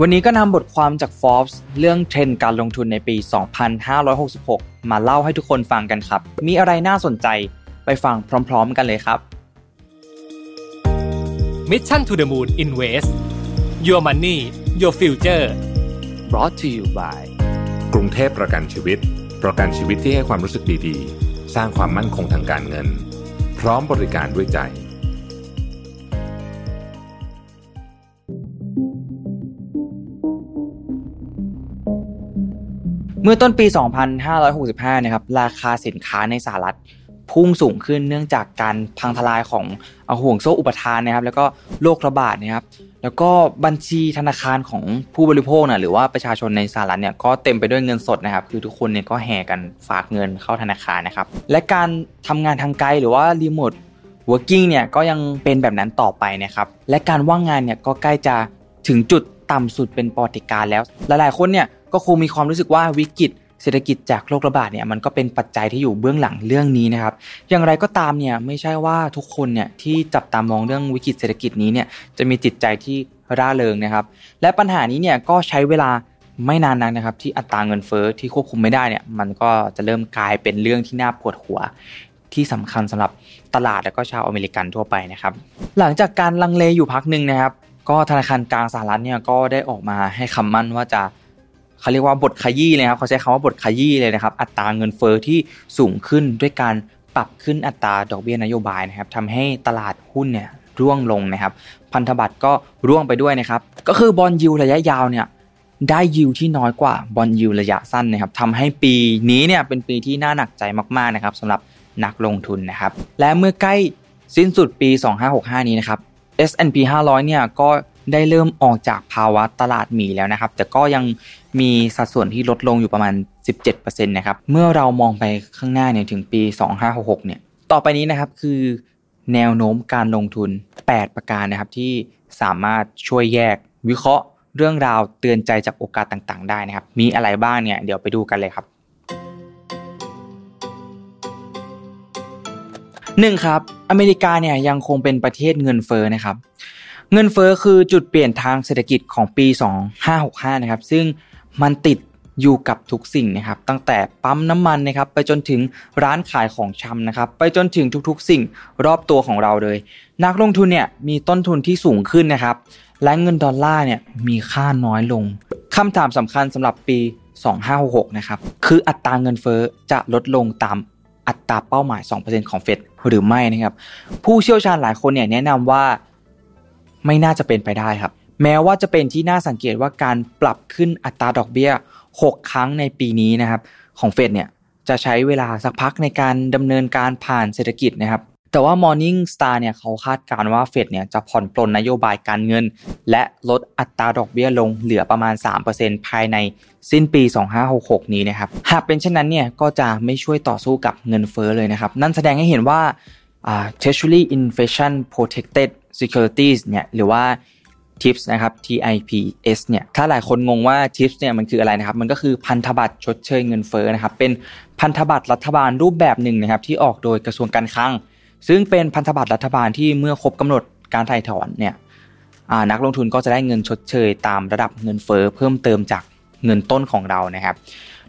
วันนี้ก็นำบทความจาก Forbes เรื่องเทรนด์การลงทุนในปี 2566 มาเล่าให้ทุกคนฟังกันครับ มีอะไรน่าสนใจไปฟังพร้อม ๆ กันเลยครับ Mission to the Moon Invest Your Money Your Future brought to you by กรุงเทพประกันชีวิต ประกันชีวิตที่ให้ความรู้สึกดีๆ สร้างความมั่นคงทางการเงิน พร้อมบริการด้วยใจ มื่อต้นปี 2565 นะครับราคาสินค้าในสหรัฐพุ่งสูงขึ้นเนื่องจากการพังทลายของห่วงโซ่อุปทานนะครับ แล้วก็โรคระบาดนะครับ แล้วก็บัญชีธนาคารของผู้บริโภคนะหรือว่าประชาชนในสหรัฐเนี่ยก็เต็มไปด้วยเงินสดนะครับ คือทุกคนเนี่ยก็แห่กันฝากเงินเข้าธนาคารนะครับ และการทำงานทางไกลหรือว่า remote working เนี่ยก็ยังเป็นแบบนั้นต่อไปนะครับ และการว่างงานเนี่ยก็ใกล้จะถึงจุดต่ำสุดเป็นปอติการแล้ว หลายๆคนเนี่ย ก็คงมีความรู้สึกว่าวิกฤตเศรษฐกิจจากโรคระบาดเนี่ยมันก็เป็นปัจจัยที่อยู่เบื้องหลังเรื่องนี้นะครับ อย่างไรก็ตามเนี่ยไม่ใช่ว่าทุกคนเนี่ยที่จับตามองเรื่องวิกฤตเศรษฐกิจนี้เนี่ยจะมีจิตใจที่ร่าเริงนะครับ และปัญหานี้เนี่ยก็ใช้เวลาไม่นานนักนะครับ ที่อัตราเงินเฟ้อที่ควบคุมไม่ได้เนี่ยมันก็จะเริ่มกลายเป็นเรื่องที่น่าปวดหัวที่สำคัญสำหรับตลาดและก็ชาวอเมริกันทั่วไปนะครับ หลังจากการลังเลอยู่พักหนึ่งนะครับ ก็ธนาคารกลางสหรัฐเนี่ยก็ได้ออกมาให้คำมั่นว่าจะ เขาเรียกว่าบทขยี้เลยครับเขาใช้คำว่าบทขยี้เลยนะครับ อัตราเงินเฟอ้อที่สูงขึ้นด้วยการปรับขึ้นอัตราดอกเบี้ยนโยบายนะครับทำให้ตลาดหุ้นเนี่ยร่วงลงนะครับ พันธบัตรก็ร่วงไปด้วยนะครับ ก็คือบอลยูระยะยาวเนี่ยได้ยิวที่น้อยกว่าบอลยูระยะสั้นนะครับทำให้ปีนี้เนี่ยเป็นปีที่น่าหนักใจมากๆนะครับสำหรับนักลงทุนนะครับ และเมื่อใกล้สิ้นสุดปี 2565 นี้นะครับ S&P 500 เนี่ยก็ ได้เริ่มออกจากภาวะตลาดหมีแล้วนะครับ แต่ก็ยังมีสัดส่วนที่ลดลงอยู่ประมาณ 17%นะครับเมื่อเรามองไปข้างหน้าเนี่ยถึงปี 2566เนี่ยต่อไปนี้นะครับคือแนวโน้มการลงทุน 8 ประการนะครับที่สามารถช่วยแยกวิเคราะห์เรื่องราวเตือนใจจากโอกาสต่างๆ ได้นะครับ มีอะไรบ้างเนี่ยเดี๋ยวไปดูกันเลยครับหนึ่งครับ อเมริกาเนี่ยยังคงเป็นประเทศเงินเฟ้อนะครับ เงินเฟอ้อคือจุดเปลี่ยนทางเศรษฐกิจของปี 2565 นะครับ ซึ่งมันติดอยู่กับทุกสิ่งนะครับ ตั้งแต่ปั๊มน้ำมันนะครับไปจนถึงร้านขายของชำนะครับ ไปจนถึงทุกๆ สิ่งรอบตัวของเราเลย นักลงทุนเนี่ยมีต้นทุนที่สูงขึ้นนะครับ และเงินดอลลาร์เนี่ยมีค่าน้อยลงคำถามสำคัญสำหรับปี 2566 นะครับ คืออัตราเงินเฟอ้อจะลดลงตามอัตราเป้าหมาย 2%ของเฟดหรือไม่นะครับ ผู้เชี่ยวชาญหลายคนเนี่ยแนะนำว่า ไม่น่าจะเป็นไปได้ครับ แม้ว่าจะเป็นที่น่าสังเกตว่าการปรับขึ้นอัตราดอกเบี้ย 6 ครั้งในปีนี้นะครับ ของเฟดเนี่ยจะใช้เวลาสักพักในการดำเนินการผ่านเศรษฐกิจนะครับ แต่ว่า Morning Star เนี่ยเขาคาดการณ์ว่าเฟดเนี่ยจะผ่อนปลนนโยบายการเงิน และลดอัตราดอกเบี้ยลงเหลือประมาณ 3%ภายในสิ้นปี 2566 นี้นะครับ หากเป็นเช่นนั้นเนี่ยก็จะไม่ช่วยต่อสู้กับเงินเฟ้อเลยนะครับ นั่นแสดงให้เห็นว่า Treasury Inflation Protected Securities เนี่ยหรือว่า TIPS นะครับ TIPS เนี่ยถ้าหลายคนงงว่า TIPS เนี่ยมันคืออะไรนะครับ มันก็คือพันธบัตรชดเชยเงินเฟ้อนะครับ เป็นพันธบัตรรัฐบาลรูปแบบหนึ่งนะครับ ที่ออกโดยกระทรวงการคลัง ซึ่งเป็นพันธบัตรรัฐบาลที่เมื่อครบกำหนดการถ่ายถอนเนี่ยนักลงทุนก็จะได้เงินชดเชยตามระดับเงินเฟ้อเพิ่มเติมจากเงินต้นของเรานะครับ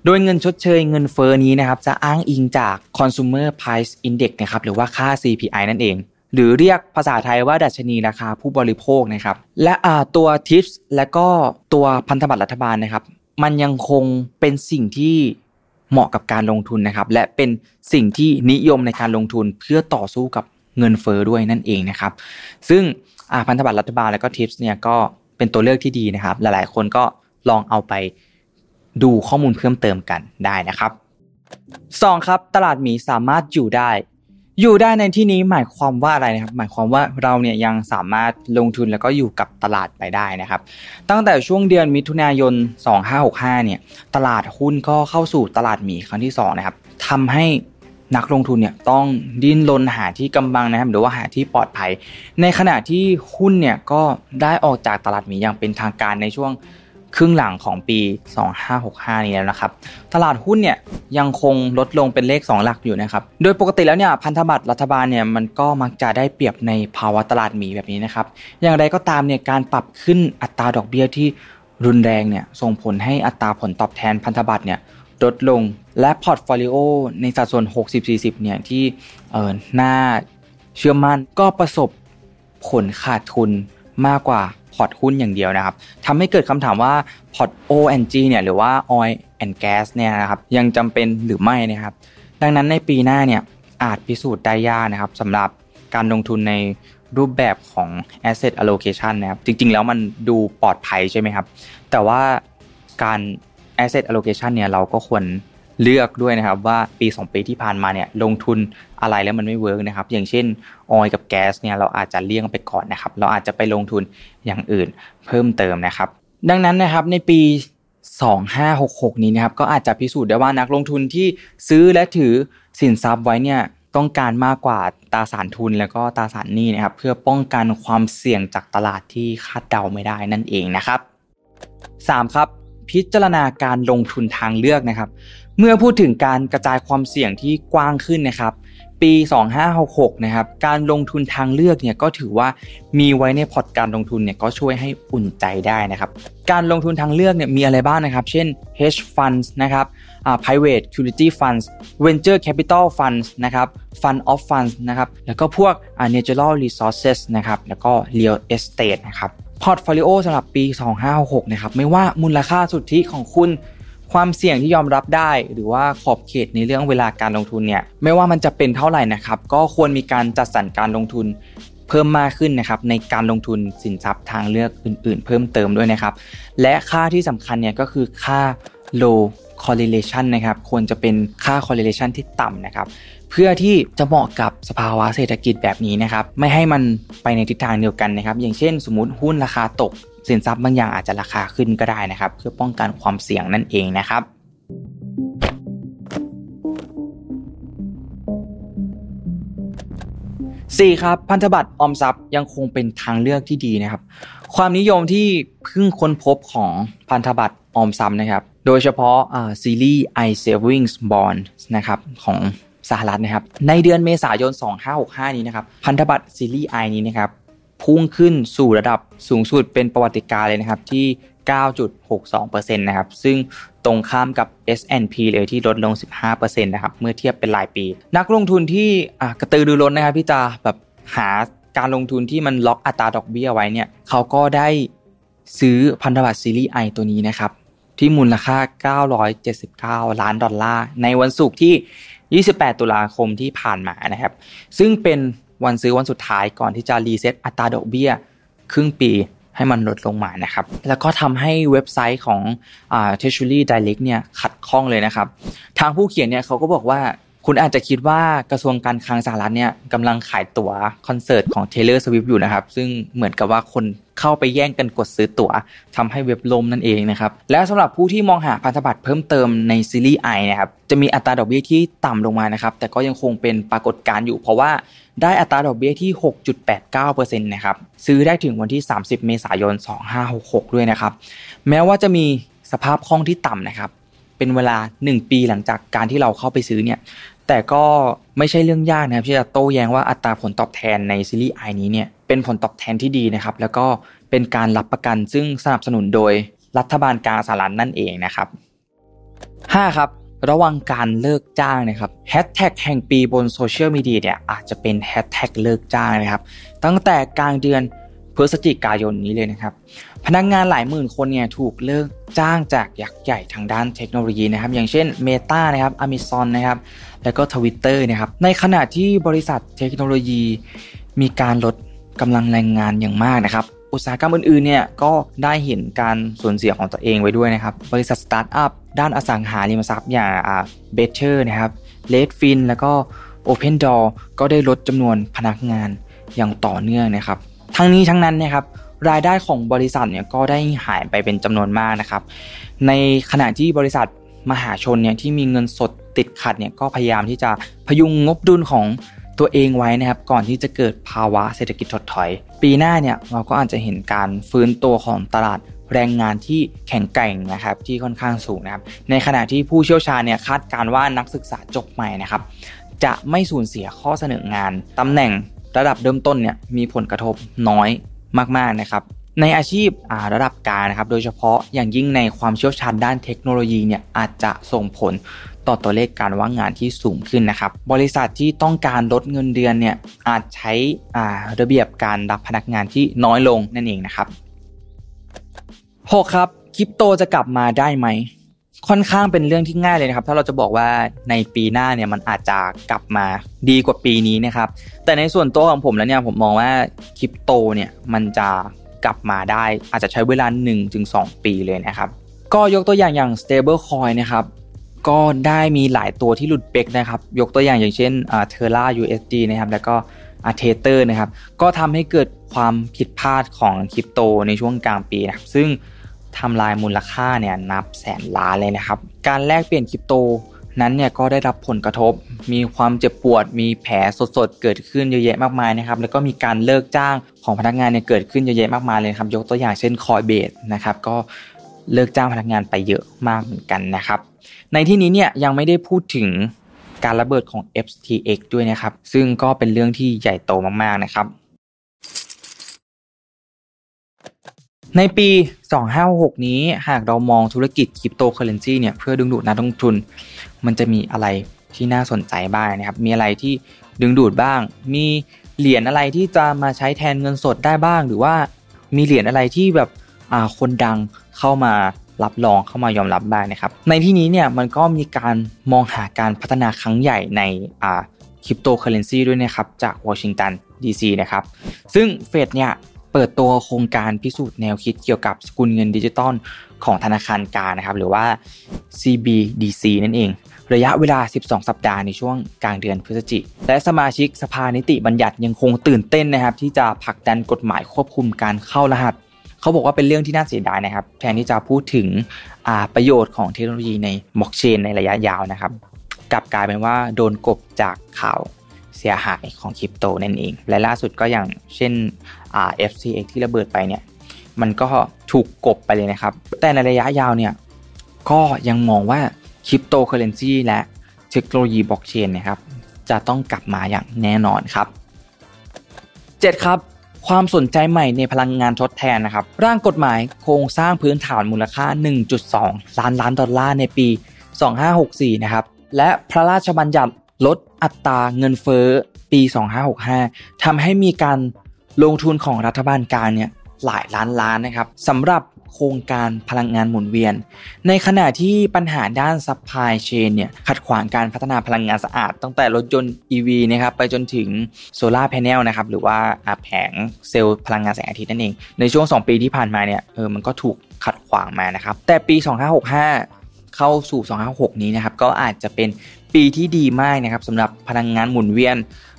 โดยเงินชดเชยเงินเฟ้อนี้นะครับ จะอ้างอิงจาก consumer price index นะครับหรือว่าค่า CPI นั่นเอง หรือเรียกภาษาไทยว่าดัชนีราคาผู้บริโภคนะครับ และตัวทิปส์และก็ตัวพันธบัตรรัฐบาลนะครับ มันยังคงเป็นสิ่งที่เหมาะกับการลงทุนนะครับ และเป็นสิ่งที่นิยมในการลงทุนเพื่อต่อสู้กับเงินเฟอ้อด้วยนั่นเองนะครับ ซึ่งพันธบัตรรัฐบาลและก็ทิปส์เนี่ยก็เป็นตัวเลือกที่ดีนะครับ หลายๆ คนก็ลองเอาไปดูข้อมูลเพิ่มเติมกันได้นะครับ 2. ครับ ตลาดหมีสามารถอยู่ได้ อยู่ได้ในที่นี้หมายความว่าอะไรนะครับ หมายความว่าเราเนี่ยยังสามารถลงทุนแล้วก็อยู่กับตลาดไปได้นะครับ ตั้งแต่ช่วงเดือนมิถุนายน 2565 เนี่ย ตลาดหุ้นก็เข้าสู่ตลาดหมีครั้งที่2นะครับทำให้นักลงทุนเนี่ยต้องดิ้นรนหาที่กำบังนะครับหรือว่าหาที่ปลอดภัย ในขณะที่หุ้นเนี่ยก็ได้ออกจากตลาดหมีอย่างเป็นทางการในช่วง ครึ่งหลังของปี 2565 นี้แล้วนะครับ ตลาดหุ้นเนี่ยยังคงลดลงเป็นเลข 2 หลักอยู่นะครับ โดยปกติแล้วเนี่ยพันธบัตรรัฐบาลเนี่ยมันก็มักจะได้เปรียบในภาวะตลาดหมีแบบนี้นะครับ อย่างไรก็ตามเนี่ยการปรับขึ้นอัตราดอกเบี้ยที่รุนแรงเนี่ยส่งผลให้อัตราผลตอบแทนพันธบัตรเนี่ยลดลงและพอร์ตโฟลิโอในสัดส่วน 60-40 เนี่ยที่เออน่าเชื่อมั่นก็ประสบผลขาดทุนมากกว่า พอร์ตหุ้นอย่างเดียวนะครับทำให้เกิดคำถามว่าพอร์ต O&G เนี่ยหรือว่า Oil and Gas เนี่ยนะครับยังจำเป็นหรือไม่นะครับ ดังนั้นในปีหน้าเนี่ยอาจพิสูจน์ได้ยากนะครับสำหรับการลงทุนในรูปแบบของ asset allocation นะครับ จริง ๆ แล้วมันดูปลอดภัยใช่ไหมครับ แต่ว่าการ asset allocation เนี่ยเราก็ควร เลือกด้วยนะครับว่าปี2ปีที่ผ่านมาเนี่ยลงทุนอะไรแล้วมันไม่ work นะครับ อย่างเช่นออยกับแก๊สเนี่ยเราอาจจะเลี่ยงไปก่อนนะครับ เราอาจจะไปลงทุนอย่างอื่นเพิ่มเติมนะครับ ดังนั้นนะครับในปี 2566 นี้นะครับก็อาจจะพิสูจน์ได้ว่านักลงทุนที่ซื้อและถือสินทรัพย์ไว้เนี่ยต้องการมากกว่าตราสารทุนแล้วก็ตราสารหนี้นะครับ เพื่อป้องกันความเสี่ยงจากตลาดที่คาดเดาไม่ได้นั่นเองนะครับ 3. ครับพิจารณาการลงทุนทางเลือกนะครับ เมื่อพูดถึงการกระจายความเสี่ยงที่กว้างขึ้นนะครับ ปี 2566 นะครับ การลงทุนทางเลือกเนี่ยก็ถือว่ามีไว้ในพอร์ตการลงทุนเนี่ยก็ช่วยให้อุ่นใจได้นะครับ การลงทุนทางเลือกเนี่ยมีอะไรบ้างนะครับ เช่น hedge funds นะครับ private equity funds venture capital funds นะครับ fund of funds นะครับ แล้วก็พวก natural resources นะครับ แล้วก็ real estate นะครับ พอร์ตโฟลิโอสำหรับปี 2566 นะครับ ไม่ว่ามูลค่าสุทธิของคุณ ความเสี่ยงที่ยอมรับได้ หรือว่าขอบเขตในเรื่องเวลาการลงทุนเนี่ยไม่ว่ามันจะเป็นเท่าไหร่นะครับก็ควรมีการจัดสรรการลงทุนเพิ่มมากขึ้นนะครับในการลงทุนสินทรัพย์ทางเลือกอื่น ๆ เพิ่มเติมด้วยนะครับ และค่าที่สำคัญเนี่ยก็คือค่า low correlation นะครับควรจะเป็นค่า correlation ที่ต่ำนะครับ เพื่อที่จะเหมาะกับสภาวะเศรษฐกิจแบบนี้นะครับ ไม่ให้มันไปในทิศทางเดียวกันนะครับ อย่างเช่น สมมติหุ้นราคาตก สินทรัพย์บางอย่างอาจจะราคาขึ้นก็ได้นะครับ เพื่อป้องกันความเสี่ยงนั่นเองนะครับ 4. ครับพันธบัตรออมทรัพย์ยังคงเป็นทางเลือกที่ดีนะครับ ความนิยมที่เพิ่งค้นพบของพันธบัตรออมทรัพย์นะครับ โดยเฉพาะซีรีส์ i savings bond นะครับของสหรัฐนะครับในเดือนเมษายน 2565 นี้นะครับพันธบัตรซีรีส์ I นี้นะครับ พุ่งขึ้นสู่ระดับสูงสุดเป็นประวัติการเลยนะครับที่ 9.62%นะครับ ซึ่งตรงข้ามกับ S&P เลยที่ลดลง 15%นะครับ เมื่อเทียบเป็นรายปี นักลงทุนที่กระตือรือร้นนะครับที่จะแบบหาการลงทุนที่มันล็อกอัตราดอกเบี้ยไว้เนี่ยเขาก็ได้ซื้อพันธบัตรซีรีส์ I ตัวนี้นะครับ ที่มูลค่า 979 ล้านดอลลาร์ ในวันศุกร์ที่ 28 ตุลาคมที่ผ่านมานะครับ ซึ่งเป็น วันซื้อวันสุดท้ายก่อนที่จะรีเซ็ตอัตราดอกเบี้ย ครึ่งปีให้มันลดลงมานะครับ แล้วก็ทำให้เว็บไซต์ของ Treasury Direct เนี่ยขัดข้องเลยนะครับ ทางผู้เขียนเนี่ยเขาก็บอกว่า คุณอาจจะคิดว่ากระทรวงการคลังสหรัฐเนี่ยกำลังขายตั๋วคอนเสิร์ตของ Taylor Swift อยู่นะครับ ซึ่งเหมือนกับว่าคนเข้าไปแย่งกันกดซื้อตั๋วทำให้เว็บล่มนั่นเองนะครับ และสำหรับผู้ที่มองหาพันธบัตรเพิ่มเติมในซีรีส์ I นะครับ จะมีอัตราดอกเบี้ยที่ต่ำลงมานะครับ แต่ก็ยังคงเป็นปรากฏการณ์อยู่ เพราะว่าได้อัตราดอกเบี้ยที่ 6.89%นะครับ ซื้อได้ถึงวันที่ 30 เมษายน 2566 ด้วยนะครับ แม้ว่าจะมีสภาพคล่องที่ต่ำนะครับ เป็นเวลา 1 ปีหลังจากการที่เราเข้าไปซื้อเนี่ย แต่ก็ไม่ใช่เรื่องยากนะครับที่จะโต้แย้งว่าอัตราผลตอบแทนในซีรีส์ I นี้เนี่ยเป็นผลตอบแทนที่ดีนะครับ แล้วก็เป็นการรับประกันซึ่งสนับสนุนโดยรัฐบาลกลางสหรัฐนั่นเองนะครับ 5. ครับระวังการเลิกจ้างนะครับแฮชแท็กแห่งปีบนโซเชียลมีเดียเนี่ยอาจจะเป็นแฮชแท็กเลิกจ้างนะครับ ตั้งแต่กลางเดือนพฤศจิกายนนี้เลยนะครับ พนักงานหลายหมื่นคนเนี่ยถูกเลิกจ้างจากยักษ์ใหญ่ทางด้านเทคโนโลยีนะครับ อย่างเช่น Meta นะครับ Amazon นะครับ แล้วก็ Twitter นะครับ ในขณะที่บริษัทเทคโนโลยีมีการลดกำลังแรงงานอย่างมากนะครับ อุตสาหกรรมอื่นๆเนี่ยก็ได้เห็นการสูญเสียของตัวเองไว้ด้วยนะครับ บริษัทสตาร์ทอัพด้านอสังหาริมทรัพย์อย่าง Better นะครับ Redfin แล้วก็ Open Door ก็ได้ลดจำนวนพนักงานอย่างต่อเนื่องนะครับ ทั้งนี้ทั้งนั้นนะครับ รายได้ของบริษัทเนี่ยก็ได้หายไปเป็นจำนวนมากนะครับ ในขณะที่บริษัทมหาชนเนี่ยที่มีเงินสดติดขัดเนี่ยก็พยายามที่จะพยุงงบดุลของตัวเองไว้นะครับก่อนที่จะเกิดภาวะเศรษฐกิจถดถอย ปีหน้าเนี่ยเราก็อาจจะเห็นการฟื้นตัวของตลาดแรงงานที่แข็งแกร่งนะครับที่ค่อนข้างสูงนะครับ ในขณะที่ผู้เชี่ยวชาญเนี่ยคาดการว่านักศึกษาจบใหม่นะครับ จะไม่สูญเสียข้อเสนองานตำแหน่งระดับเริ่มต้นเนี่ยมีผลกระทบน้อย มากๆนะครับในอาชีพระดับกลางนะครับโดยเฉพาะอย่างยิ่งในความเชี่ยวชาญด้านเทคโนโลยีเนี่ยอาจจะส่งผลต่อตัวเลขการว่างงานที่สูงขึ้นนะครับ บริษัทที่ต้องการลดเงินเดือนเนี่ยอาจใช้ระเบียบการรับพนักงานที่น้อยลงนั่นเองนะครับ 6 ครับคริปโตจะกลับมาได้ไหม ค่อนข้างเป็นเรื่องที่ง่ายเลยนะครับ ถ้าเราจะบอกว่าในปีหน้าเนี่ยมันอาจจะกลับมาดีกว่าปีนี้นะครับ แต่ในส่วนตัวของผมแล้วเนี่ยผมมองว่าคริปโตเนี่ยมันจะกลับมาได้อาจจะใช้เวลา 1-2 ปีเลยนะครับ ก็ยกตัวอย่างอย่าง stable coin นะครับก็ได้มีหลายตัวที่หลุด peg นะครับ ยกตัวอย่างอย่างเช่นเทอร่า USD นะครับ แล้วก็อา Tether นะครับ ก็ทำให้เกิดความผิดพลาดของคริปโตในช่วงกลางปีนะครับ ซึ่ง ทำลายมูลค่าเนี่ยนับแสนล้านเลยนะครับ การแลกเปลี่ยนคริปโตนั้นเนี่ยก็ได้รับผลกระทบ มีความเจ็บปวด มีแผลสดๆ เกิดขึ้นเยอะแยะมากมายนะครับ แล้วก็มีการเลิกจ้างของพนักงานเนี่ยเกิดขึ้นเยอะแยะมากมายเลยครับ ยกตัวอย่างเช่นคอยเบสนะครับ ก็เลิกจ้างพนักงานไปเยอะมากเหมือนกันนะครับ ในที่นี้เนี่ยยังไม่ได้พูดถึงการระเบิดของ FTX ด้วยนะครับ ซึ่งก็เป็นเรื่องที่ใหญ่โตมากๆนะครับ ในปี 2566 นี้หากเรามองธุรกิจคริปโตเคอเรนซีเนี่ยเพื่อดึงดูดนักลงทุน มันจะมีอะไรที่น่าสนใจบ้างนะครับ มีอะไรที่ดึงดูดบ้าง มีเหรียญอะไรที่จะมาใช้แทนเงินสดได้บ้าง หรือว่ามีเหรียญอะไรที่แบบอาคนดังเข้ามารับรองเข้ามายอมรับบ้างนะครับ ในที่นี้เนี่ยมันก็มีการมองหาการพัฒนาครั้งใหญ่ในอาคริปโตเคอเรนซีด้วยนะครับจากวอชิงตันดีซีนะครับ ซึ่งเฟดเนี่ย เปิดตัวโครงการพิสูจน์แนวคิดเกี่ยวกับสกุลเงินดิจิตอลของธนาคารกลางนะครับ หรือว่า CBDC นั่นเอง ระยะเวลา 12 สัปดาห์ในช่วงกลางเดือนพฤศจิกและสมาชิกสภานิติบัญญัติยังคงตื่นเต้นนะครับ ที่จะผลักดันกฎหมายควบคุมการเข้ารหัส เขาบอกว่าเป็นเรื่องที่น่าเสียดายนะครับ แทนที่จะพูดถึงประโยชน์ของเทคโนโลยีในบล็อกเชนในระยะยาวนะครับ กลับกลายเป็นว่าโดนกลบจากข่าว เสียหายของคริปโตนั่นเอง และล่าสุดก็อย่างเช่น FTX ที่ระเบิดไปเนี่ยมันก็ถูกกลบไปเลยนะครับ แต่ในระยะยาวเนี่ยก็ยังมองว่าคริปโตเคอเรนซีและเทคโนโลยีบล็อกเชนนะครับจะต้องกลับมาอย่างแน่นอนครับ 7 ครับ ความสนใจใหม่ในพลังงานทดแทนนะครับ ร่างกฎหมายโครงสร้างพื้นฐานมูลค่า 1.2 ล้านล้านดอลลาร์ในปี 2564 นะครับ และพระราชบัญญัติ ลดอัตราเงินเฟ้อปี 2565ทำให้มีการลงทุนของรัฐบาลกลางเนี่ยหลายล้านล้านนะครับสำหรับโครงการพลังงานหมุนเวียน ในขณะที่ปัญหาด้าน supply chain เนี่ยขัดขวางการพัฒนาพลังงานสะอาด ตั้งแต่รถยนต์ EV นะครับไปจนถึงโซลาร์แผงนะครับหรือว่าแผงเซลล์พลังงานแสงอาทิตย์นั่นเอง ในช่วง 2 ปีที่ผ่านมาเนี่ยเออมันก็ถูกขัดขวางมานะครับแต่ปี 2565 เข้าสู่ 2566 นี้นะครับก็อาจจะเป็น ปีที่ดีมากนะครับสำหรับพลังงานหมุนเวียน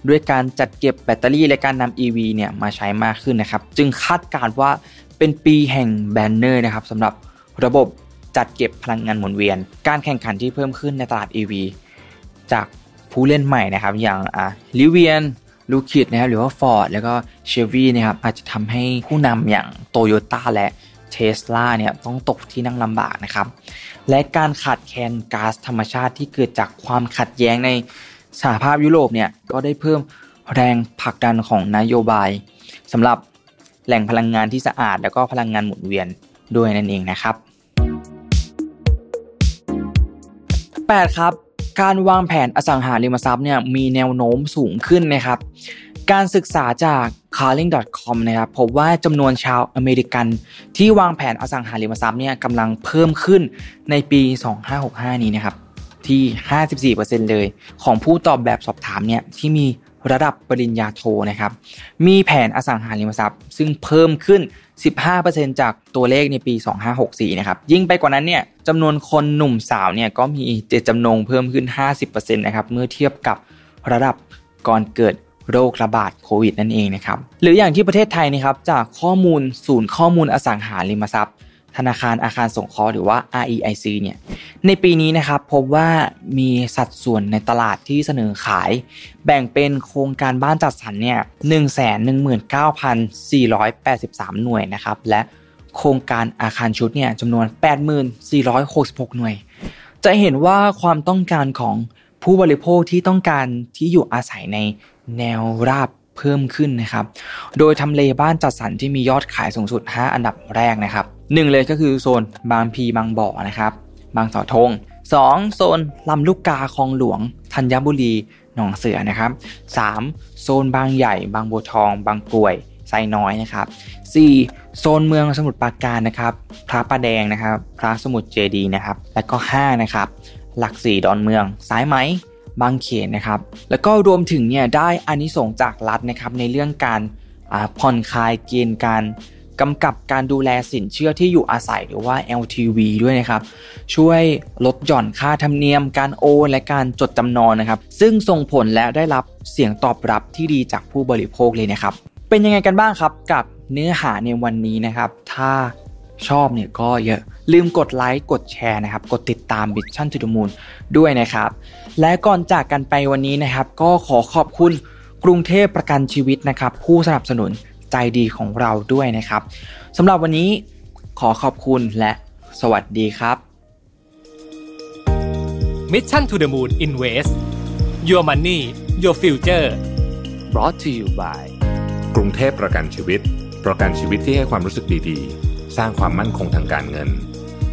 ด้วยการจัดเก็บแบตเตอรี่และการนำ EV เนี่ยมาใช้มากขึ้นนะครับ จึงคาดการณ์ว่าเป็นปีแห่ง banner นะครับสำหรับระบบจัดเก็บพลังงานหมุนเวียน การแข่งขันที่เพิ่มขึ้นในตลาด EV จากผู้เล่นใหม่นะครับ อย่างอ่าลิเวียนลูคิดนะครับหรือว่า Ford แล้วก็เชฟวีนะครับอาจจะทำให้ผู้นำอย่างโตโยต้าและเทสลาเนี่ยต้องตกที่นั่งลำบากนะครับ และการขาดแคลนก๊าซธรรมชาติที่เกิดจากความขัดแย้งในสหภาพยุโรปเนี่ยก็ได้เพิ่มแรงผลักดันของนโยบายสำหรับแหล่งพลังงานที่สะอาด แล้วก็พลังงานหมุนเวียนด้วยนั่นเองนะครับ 8 ครับ การวางแผนอสังหาริมทรัพย์เนี่ยมีแนวโน้มสูงขึ้นนะครับ การศึกษาจาก carling.com นะครับพบว่าจำนวนชาวอเมริกัน ที่วางแผนอสังหาริมทรัพย์เนี่ยกำลังเพิ่มขึ้นในปี 2565 นี้นะครับที่ 54%เลย ของผู้ตอบแบบสอบถามเนี่ยที่มีระดับปริญญาโทนะครับ มีแผนอสังหาริมทรัพย์ ซึ่งเพิ่มขึ้น 15%จากตัวเลขในปี 2564 นะครับ ยิ่งไปกว่านั้นเนี่ยจำนวนคนหนุ่มสาวเนี่ยก็มีเจตจำนงเพิ่มขึ้น 50%นะครับ เมื่อเทียบกับระดับก่อนเกิด โรคระบาดโควิดนั่นเองนะครับหรืออย่างที่ประเทศไทยนะครับจากข้อมูลศูนย์ข้อมูลอสังหาริมทรัพย์ ธนาคารอาคารสงเคราะห์หรือว่า REIC เนี่ยในปีนี้นะครับพบว่ามีสัดส่วนในตลาดที่เสนอขาย แบ่งเป็นโครงการบ้านจัดสรรเนี่ยหนึ่งแสนหนึ่งหมื่นเก้าพันสี่ร้อยแปดสิบสามหน่วยนะครับและโครงการอาคารชุดเนี่ยจำนวนแปดหมื่นสี่ร้อยหกสิบหกหน่วย จะเห็นว่าความต้องการของผู้บริโภคที่ต้องการที่อยู่อาศัยใน แนวราบเพิ่มขึ้นนะครับ โดยทำเลบ้านจัดสรรที่มียอดขายสูงสุด 5 อันดับแรกนะครับหนึ่งเลยก็คือโซนบางพีบางบ่อนะครับ บางสาธง 2. โซนลำลูกกาคลองหลวงธัญบุรีหนองเสือนะครับ 3. โซนบางใหญ่ บางบัวทอง บางกรวยไซน้อยนะครับ 4. โซนเมืองสมุทรปราการนะครับ พระประแดงนะครับ พระสมุทรเจดีย์นะครับ และก็ 5 นะครับ หลักสี่ดอนเมือง สายไหม บางเขนนะครับ แล้วก็รวมถึงเนี่ยได้อานิสงส์จากรัฐนะครับในเรื่องการผ่อนคลายเกณฑ์การกำกับการดูแลสินเชื่อที่อยู่อาศัยหรือว่า LTV ด้วยนะครับ ช่วยลดหย่อนค่าธรรมเนียม การโอนและการจดจำนองนะครับ ซึ่งส่งผลและได้รับเสียงตอบรับที่ดีจากผู้บริโภคเลยนะครับ เป็นยังไงกันบ้างครับกับเนื้อหาในวันนี้นะครับ ถ้าชอบเนี่ยก็อย่าลืมกดไลค์กดแชร์นะครับ กดติดตาม Mission to the Moon ด้วยนะครับ และก่อนจากกันไปวันนี้นะครับ ก็ขอขอบคุณกรุงเทพประกันชีวิตนะครับ ผู้สนับสนุนใจดีของเราด้วยนะครับสำหรับวันนี้ขอขอบคุณและสวัสดีครับ Mission to the Moon Invest Your Money Your Future brought to you by กรุงเทพประกันชีวิต ประกันชีวิตที่ให้ความรู้สึกดีๆ สร้างความมั่นคงทางการเงิน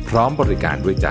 พร้อมบริการด้วยใจ